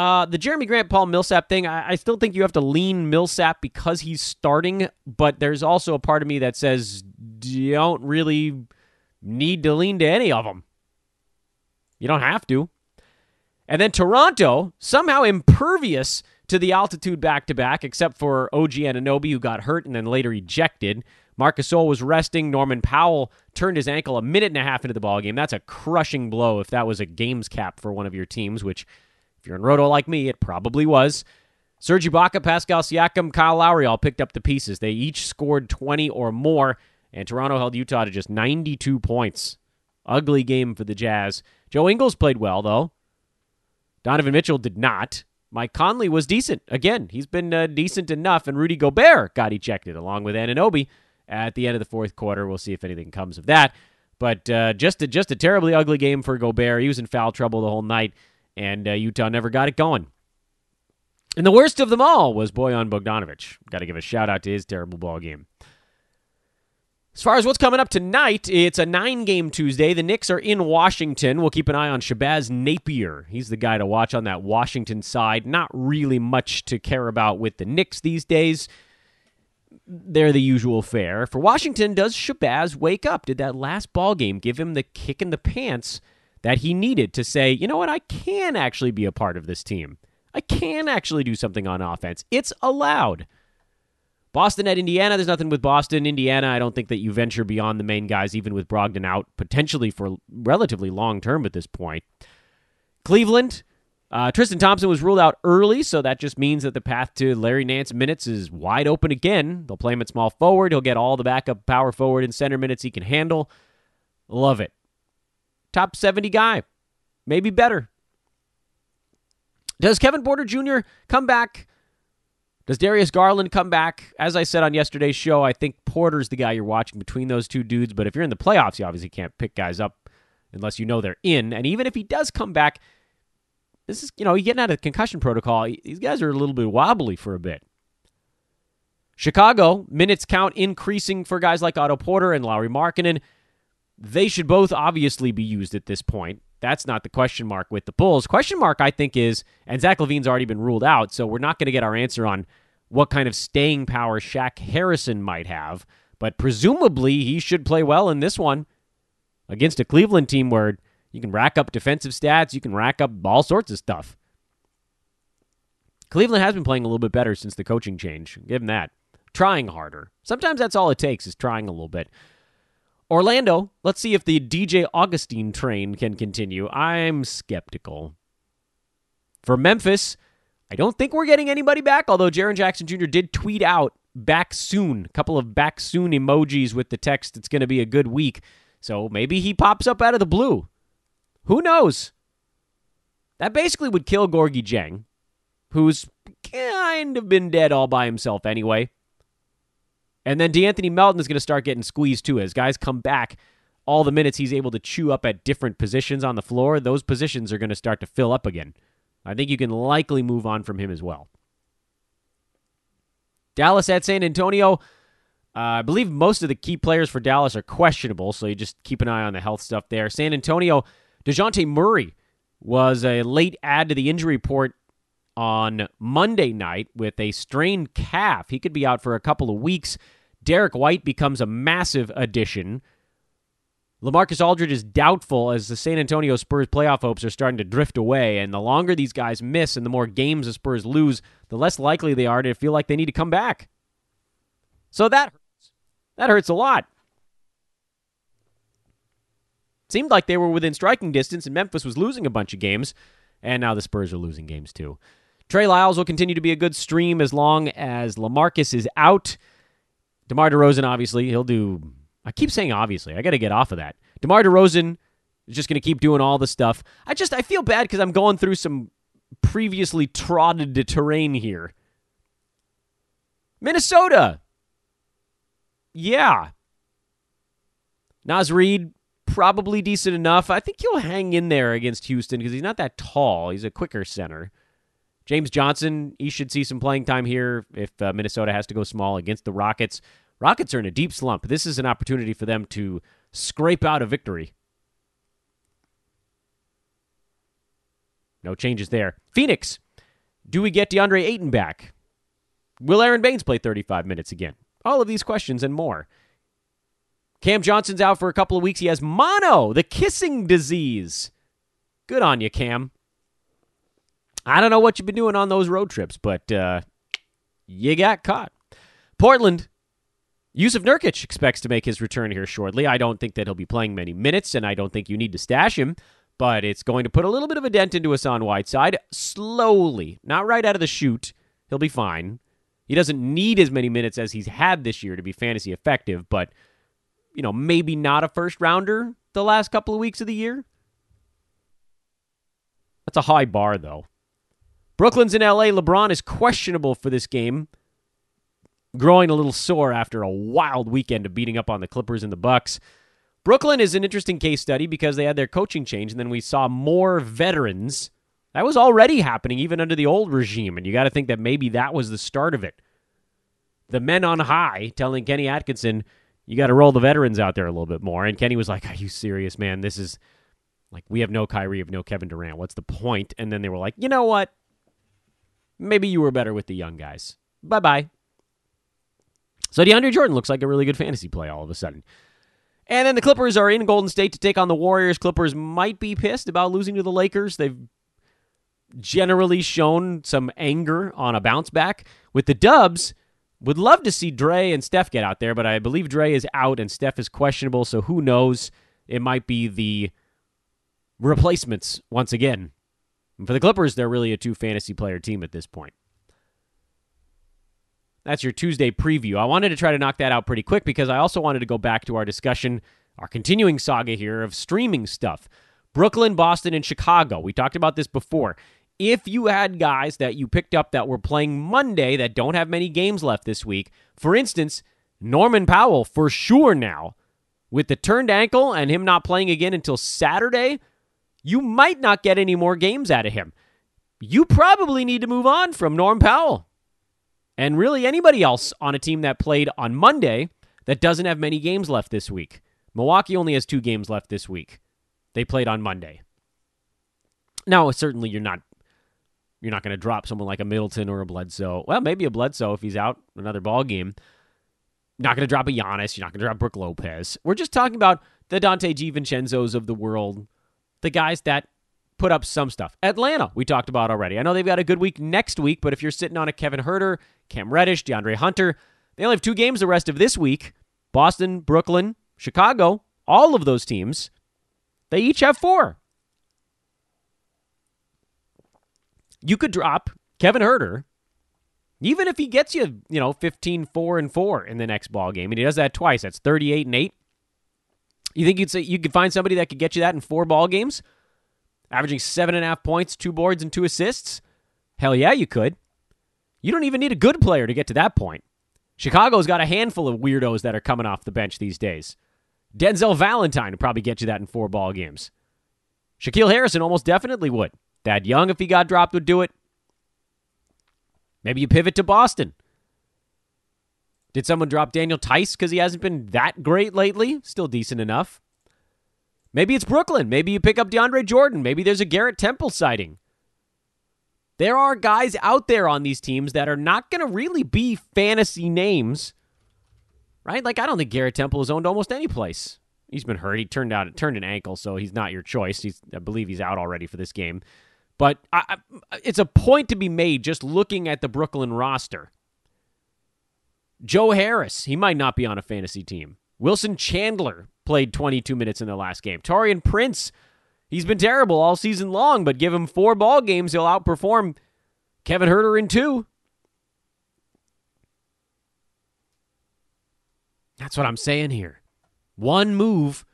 B: Uh, the Jerami Grant Paul Millsap thing, I, I, still think you have to lean Millsap because he's starting, but there's also a part of me that says you don't really need to lean to any of them. You don't have to. And then Toronto, somehow impervious to the altitude back to back, except for OG Anunoby, who got hurt and then later ejected. Marcus Gasol was resting. Norman Powell turned his ankle a minute and a half into the ball game. That's a crushing blow if that was a games cap for one of your teams, which if you're in Roto like me, it probably was. Serge Ibaka, Pascal Siakam, Kyle Lowry all picked up the pieces. They each scored 20 or more, and Toronto held Utah to just 92 points. Ugly game for the Jazz. Joe Ingles played well, though. Donovan Mitchell did not. Mike Conley was decent. Again, he's been uh, decent enough, and Rudy Gobert got ejected along with Anunoby at the end of the fourth quarter. We'll see if anything comes of that. But uh, just a, just a terribly ugly game for Gobert. He was in foul trouble the whole night and uh, Utah never got it going. And the worst of them all was Bojan Bogdanovic. Got to give a shout out to his terrible ball game. As far as what's coming up tonight, it's a nine game Tuesday. The Knicks are in Washington. We'll keep an eye on Shabazz Napier. He's the guy to watch on that Washington side. Not really much to care about with the Knicks these days. They're the usual fare. For Washington, does Shabazz wake up? Did that last ball game give him the kick in the pants that he needed to say, you know what, I can actually be a part of this team. I can actually do something on offense. It's allowed. Boston at Indiana, there's nothing with Boston. Indiana, I don't think that you venture beyond the main guys, even with Brogdon out, potentially for relatively long term at this point. Cleveland, uh, Tristan Thompson was ruled out early, so that just means that the path to Larry Nance minutes is wide open again. They'll play him at small forward. He'll get all the backup power forward and center minutes he can handle. Love it top 70 guy, maybe better. Does Kevin Porter Jr. come back? Does Darius Garland come back? As I said on yesterday's show, I think Porter's the guy you're watching between those two dudes. But if you're in the playoffs, you obviously can't pick guys up unless you know they're in. And even if he does come back, this is, you know, he's getting out of concussion protocol. These guys are a little bit wobbly for a bit. Chicago, minutes count increasing for guys like Otto Porter and Lauri Markkanen. They should both obviously be used at this point. That's not the question mark with the Bulls. Question mark, I think, is, and Zach LaVine's already been ruled out, so we're not going to get our answer on what kind of staying power Shaq Harrison might have. But presumably, he should play well in this one against a Cleveland team where you can rack up defensive stats, you can rack up all sorts of stuff. Cleveland has been playing a little bit better since the coaching change. Give that. Trying harder. Sometimes that's all it takes is trying a little bit. Orlando, let's see if the DJ Augustin train can continue. I'm skeptical. For Memphis, I don't think we're getting anybody back, although Jaren Jackson Jr. did tweet out back soon, a couple of back soon emojis with the text, it's going to be a good week. So maybe he pops up out of the blue. Who knows? That basically would kill Gorgui Dieng, who's kind of been dead all by himself anyway. And then De'Anthony Melton is going to start getting squeezed too as guys come back. All the minutes he's able to chew up at different positions on the floor, those positions are going to start to fill up again. I think you can likely move on from him as well. Dallas at San Antonio. Uh, I believe most of the key players for Dallas are questionable, so you just keep an eye on the health stuff there. San Antonio, Dejounte Murray was a late add to the injury report on Monday night with a strained calf. He could be out for a couple of weeks. Derrick White becomes a massive addition. LaMarcus Aldridge is doubtful as the San Antonio Spurs playoff hopes are starting to drift away. And the longer these guys miss and the more games the Spurs lose, the less likely they are to feel like they need to come back. So that hurts. That hurts a lot. seemed like they were within striking distance and Memphis was losing a bunch of games. And now the Spurs are losing games too. Trey Lyles will continue to be a good stream as long as LaMarcus is out. DeMar DeRozan, obviously, he'll do. I keep saying obviously. I got to get off of that. DeMar DeRozan is just going to keep doing all the stuff. I just I feel bad because I'm going through some previously trotted terrain here. Minnesota. Yeah. Naz Reid, probably decent enough. I think he'll hang in there against Houston because he's not that tall. He's a quicker center. James Johnson, he should see some playing time here if uh, Minnesota has to go small against the Rockets. Rockets are in a deep slump. This is an opportunity for them to scrape out a victory. No changes there. Phoenix, do we get DeAndre Ayton back? Will Aron Baynes play 35 minutes again? All of these questions and more. Cam Johnson's out for a couple of weeks. He has mono, the kissing disease. Good on you, Cam. I don't know what you've been doing on those road trips, but uh, you got caught. Portland, Jusuf Nurkic expects to make his return here shortly. I don't think that he'll be playing many minutes, and I don't think you need to stash him, but it's going to put a little bit of a dent into Hassan Whiteside slowly, not right out of the chute. He'll be fine. He doesn't need as many minutes as he's had this year to be fantasy effective, but you know, maybe not a first rounder the last couple of weeks of the year. That's a high bar, though. Brooklyn's in LA. LeBron is questionable for this game, growing a little sore after a wild weekend of beating up on the Clippers and the Bucks. Brooklyn is an interesting case study because they had their coaching change, and then we saw more veterans that was already happening even under the old regime, and you got to think that maybe that was the start of it. The men on high telling Kenny Atkinson, you got to roll the veterans out there a little bit more. And Kenny was like, Are you serious, man? This is like, we have no Kyrie, we have no Kevin Durant. What's the point? And then they were like, You know what? Maybe you were better with the young guys. Bye bye. So DeAndre Jordan looks like a really good fantasy play all of a sudden. And then the Clippers are in Golden State to take on the Warriors. Clippers might be pissed about losing to the Lakers. They've generally shown some anger on a bounce back. With the Dubs, would love to see Dre and Steph get out there, but I believe Dre is out and Steph is questionable, so who knows? It might be the replacements once again. And for the Clippers, they're really a two fantasy player team at this point. That's your Tuesday preview. I wanted to try to knock that out pretty quick because I also wanted to go back to our discussion, our continuing saga here of streaming stuff. Brooklyn, Boston, and Chicago. We talked about this before if you had guys that you picked up that were playing Monday that don't have many games left this week, for instance, Norman Powell for sure now, with the turned ankle and him not playing again until Saturday, you might not get any more games out of him. you probably need to move on from Norm Powell and really anybody else on a team that played on Monday that doesn't have many games left this week. Milwaukee only has two games left this week. They played on Monday. Now, certainly you're not you're not going to drop someone like a Middleton or a Bledsoe. Well, maybe a Bledsoe if he's out another ball game. Not going to drop a Giannis. You're not going to drop Brook Lopez. We're just talking about the Donte DiVincenzo's of the world, the guys that put up some stuff. Atlanta, we talked about already. I know they've got a good week next week, but if you're sitting on a Kevin Huerter, Cam Reddish, DeAndre Hunter, they only have two games the rest of this week. Boston, Brooklyn, Chicago, all of those teams, they each have four. You could drop Kevin Huerter, even if he gets you, you know, 15, 4, and 4 in the next ball game, and he does that twice. That's 38 and 8. You think you'd say you could find somebody that could get you that in four ball games? Averaging seven and a half points, two boards, and two assists? Hell yeah, you could. You don't even need a good player to get to that point. Chicago's got a handful of weirdos that are coming off the bench these days. Denzel Valentine would probably get you that in four ball games. Shaquille Harrison almost definitely would. Thad Young, if he got dropped, would do it. Maybe you pivot to Boston. Did someone drop Daniel Theis because he hasn't been that great lately? Still decent enough. Maybe it's Brooklyn. Maybe you pick up DeAndre Jordan. Maybe there's a Garrett Temple sighting. There are guys out there on these teams that are not going to really be fantasy names, right? Like I don't think Garrett Temple is owned almost any place. He's been hurt. He turned out turned an ankle, so he's not your choice. He's I believe he's out already for this game. But I, I, it's a point to be made just looking at the Brooklyn roster. Joe Harris, he might not be on a fantasy team. Wilson Chandler played 22 minutes in the last game. Taurean Prince, he's been terrible all season long, but give him four ball games, he'll outperform Kevin Huerter in two. That's what I'm saying here. One move,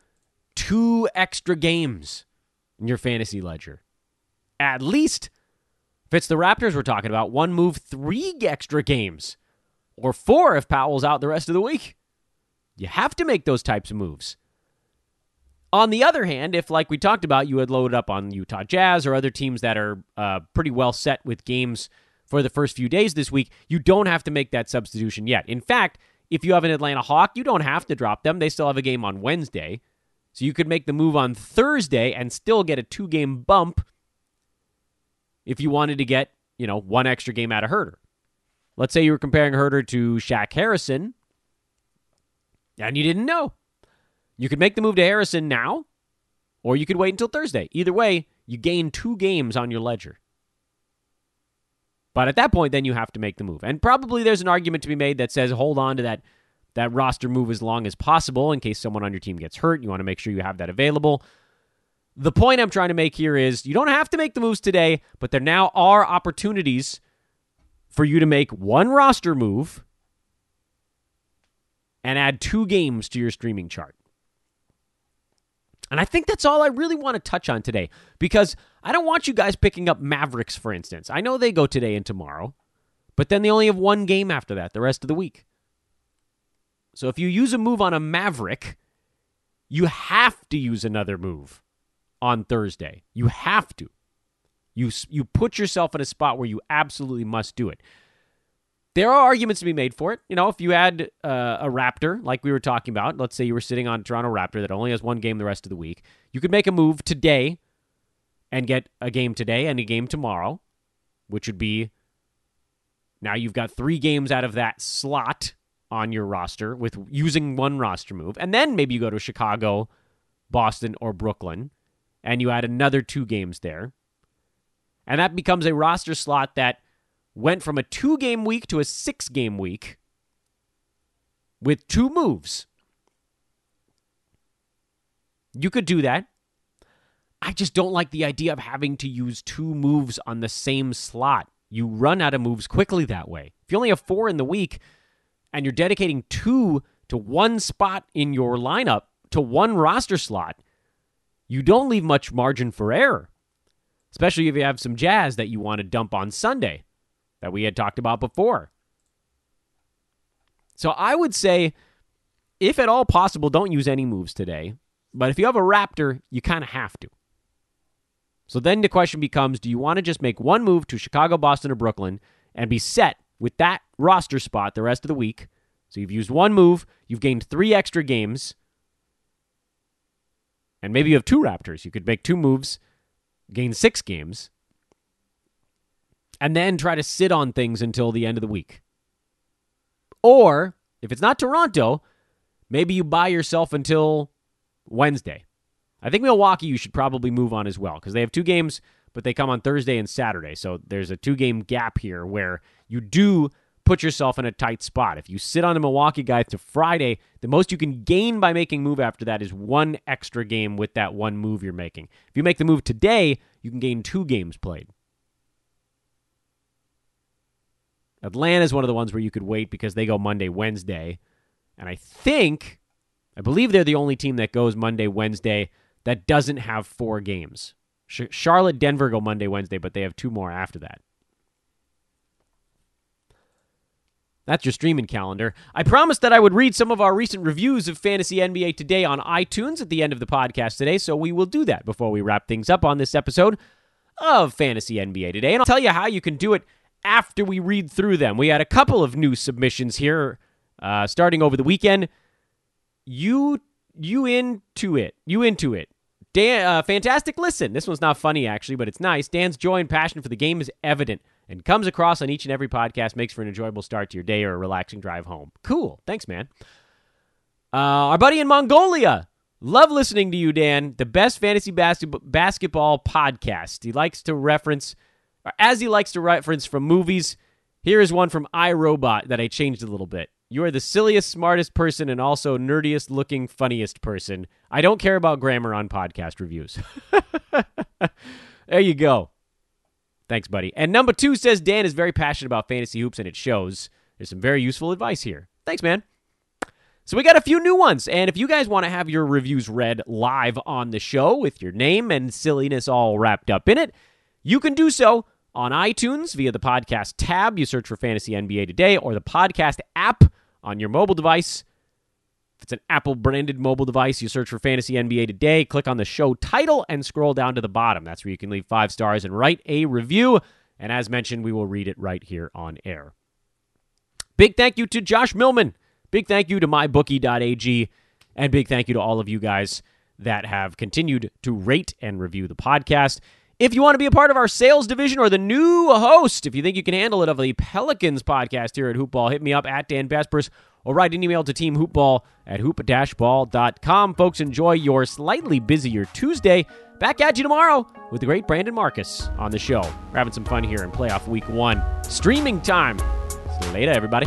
B: two extra games in your fantasy ledger at least, if it's the Raptors we're talking about, one move, three extra games, or four if Powell's out the rest of the week. You have to make those types of moves. On the other hand, if, like we talked about, you had loaded up on Utah Jazz or other teams that are uh, pretty well set with games for the first few days this week, you don't have to make that substitution yet. In fact, if you have an Atlanta Hawk, you don't have to drop them. They still have a game on Wednesday. So you could make the move on Thursday and still get a two game bump if you wanted to get, you know, one extra game out of Huerter. Let's say you were comparing Huerter to Shaq Harrison, and you didn't know. You could make the move to Harrison now, or you could wait until Thursday. Either way, you gain two games on your ledger. But at that point, then you have to make the move. And probably there's an argument to be made that says hold on to that, that roster move as long as possible in case someone on your team gets hurt. You want to make sure you have that available. The point I'm trying to make here is you don't have to make the moves today, but there now are opportunities for you to make one roster move and add two games to your streaming chart. And I think that's all I really want to touch on today because I don't want you guys picking up Mavericks, for instance. I know they go today and tomorrow, but then they only have one game after that the rest of the week. So if you use a move on a Maverick, you have to use another move on Thursday. You have to. You you put yourself in a spot where you absolutely must do it. There are arguments to be made for it. You know, if you add uh, a Raptor, like we were talking about, let's say you were sitting on Toronto Raptor that only has one game the rest of the week, you could make a move today and get a game today and a game tomorrow, which would be now you've got three games out of that slot on your roster with using one roster move. And then maybe you go to Chicago, Boston, or Brooklyn and you add another two games there. And that becomes a roster slot that went from a two game week to a six game week with two moves. You could do that. I just don't like the idea of having to use two moves on the same slot. You run out of moves quickly that way. If you only have four in the week and you're dedicating two to one spot in your lineup, to one roster slot, you don't leave much margin for error, especially if you have some jazz that you want to dump on Sunday that we had talked about before. So I would say, if at all possible, don't use any moves today. But if you have a Raptor, you kind of have to. So then the question becomes do you want to just make one move to Chicago, Boston, or Brooklyn and be set with that roster spot the rest of the week? So you've used one move, you've gained three extra games, and maybe you have two Raptors. You could make two moves, gain six games, and then try to sit on things until the end of the week. Or if it's not Toronto, maybe you buy yourself until Wednesday. I think Milwaukee you should probably move on as well because they have two games, but they come on Thursday and Saturday. So there's a two game gap here where you do put yourself in a tight spot. If you sit on the Milwaukee guy to Friday, the most you can gain by making move after that is one extra game with that one move you're making. If you make the move today, you can gain two games played. Atlanta is one of the ones where you could wait because they go Monday, Wednesday. And I think, I believe they're the only team that goes Monday, Wednesday that doesn't have four games. Charlotte, Denver go Monday, Wednesday, but they have two more after that. That's your streaming calendar. I promised that I would read some of our recent reviews of Fantasy NBA Today on iTunes at the end of the podcast today, so we will do that before we wrap things up on this episode of Fantasy NBA Today. And I'll tell you how you can do it after we read through them. We had a couple of new submissions here uh, starting over the weekend. You you into it. You into it. Dan, uh, fantastic listen. This one's not funny actually, but it's nice. Dan's joy and passion for the game is evident and comes across on each and every podcast. Makes for an enjoyable start to your day or a relaxing drive home. Cool. Thanks, man. Uh, our buddy in Mongolia. Love listening to you, Dan. The best fantasy bas- basketball podcast. He likes to reference, as he likes to reference from movies. Here is one from iRobot that I changed a little bit. You are the silliest, smartest person, and also nerdiest looking, funniest person. I don't care about grammar on podcast reviews. there you go. Thanks, buddy. And number two says Dan is very passionate about fantasy hoops, and it shows. There's some very useful advice here. Thanks, man. So we got a few new ones, and if you guys want to have your reviews read live on the show with your name and silliness all wrapped up in it, you can do so on iTunes via the podcast tab. You search for Fantasy NBA Today or the podcast app on your mobile device. If it's an Apple branded mobile device, you search for Fantasy NBA Today, click on the show title, and scroll down to the bottom. That's where you can leave five stars and write a review. And as mentioned, we will read it right here on air. Big thank you to Josh Millman. Big thank you to mybookie.ag. And big thank you to all of you guys that have continued to rate and review the podcast. If you want to be a part of our sales division or the new host, if you think you can handle it of the Pelicans podcast here at Hoopball, hit me up at Dan Besbris or write an email to Team teamhoopball at hoop-ball.com. Folks, enjoy your slightly busier Tuesday. Back at you tomorrow with the great Brandon Marcus on the show. We're having some fun here in playoff week one. Streaming time. See you later, everybody.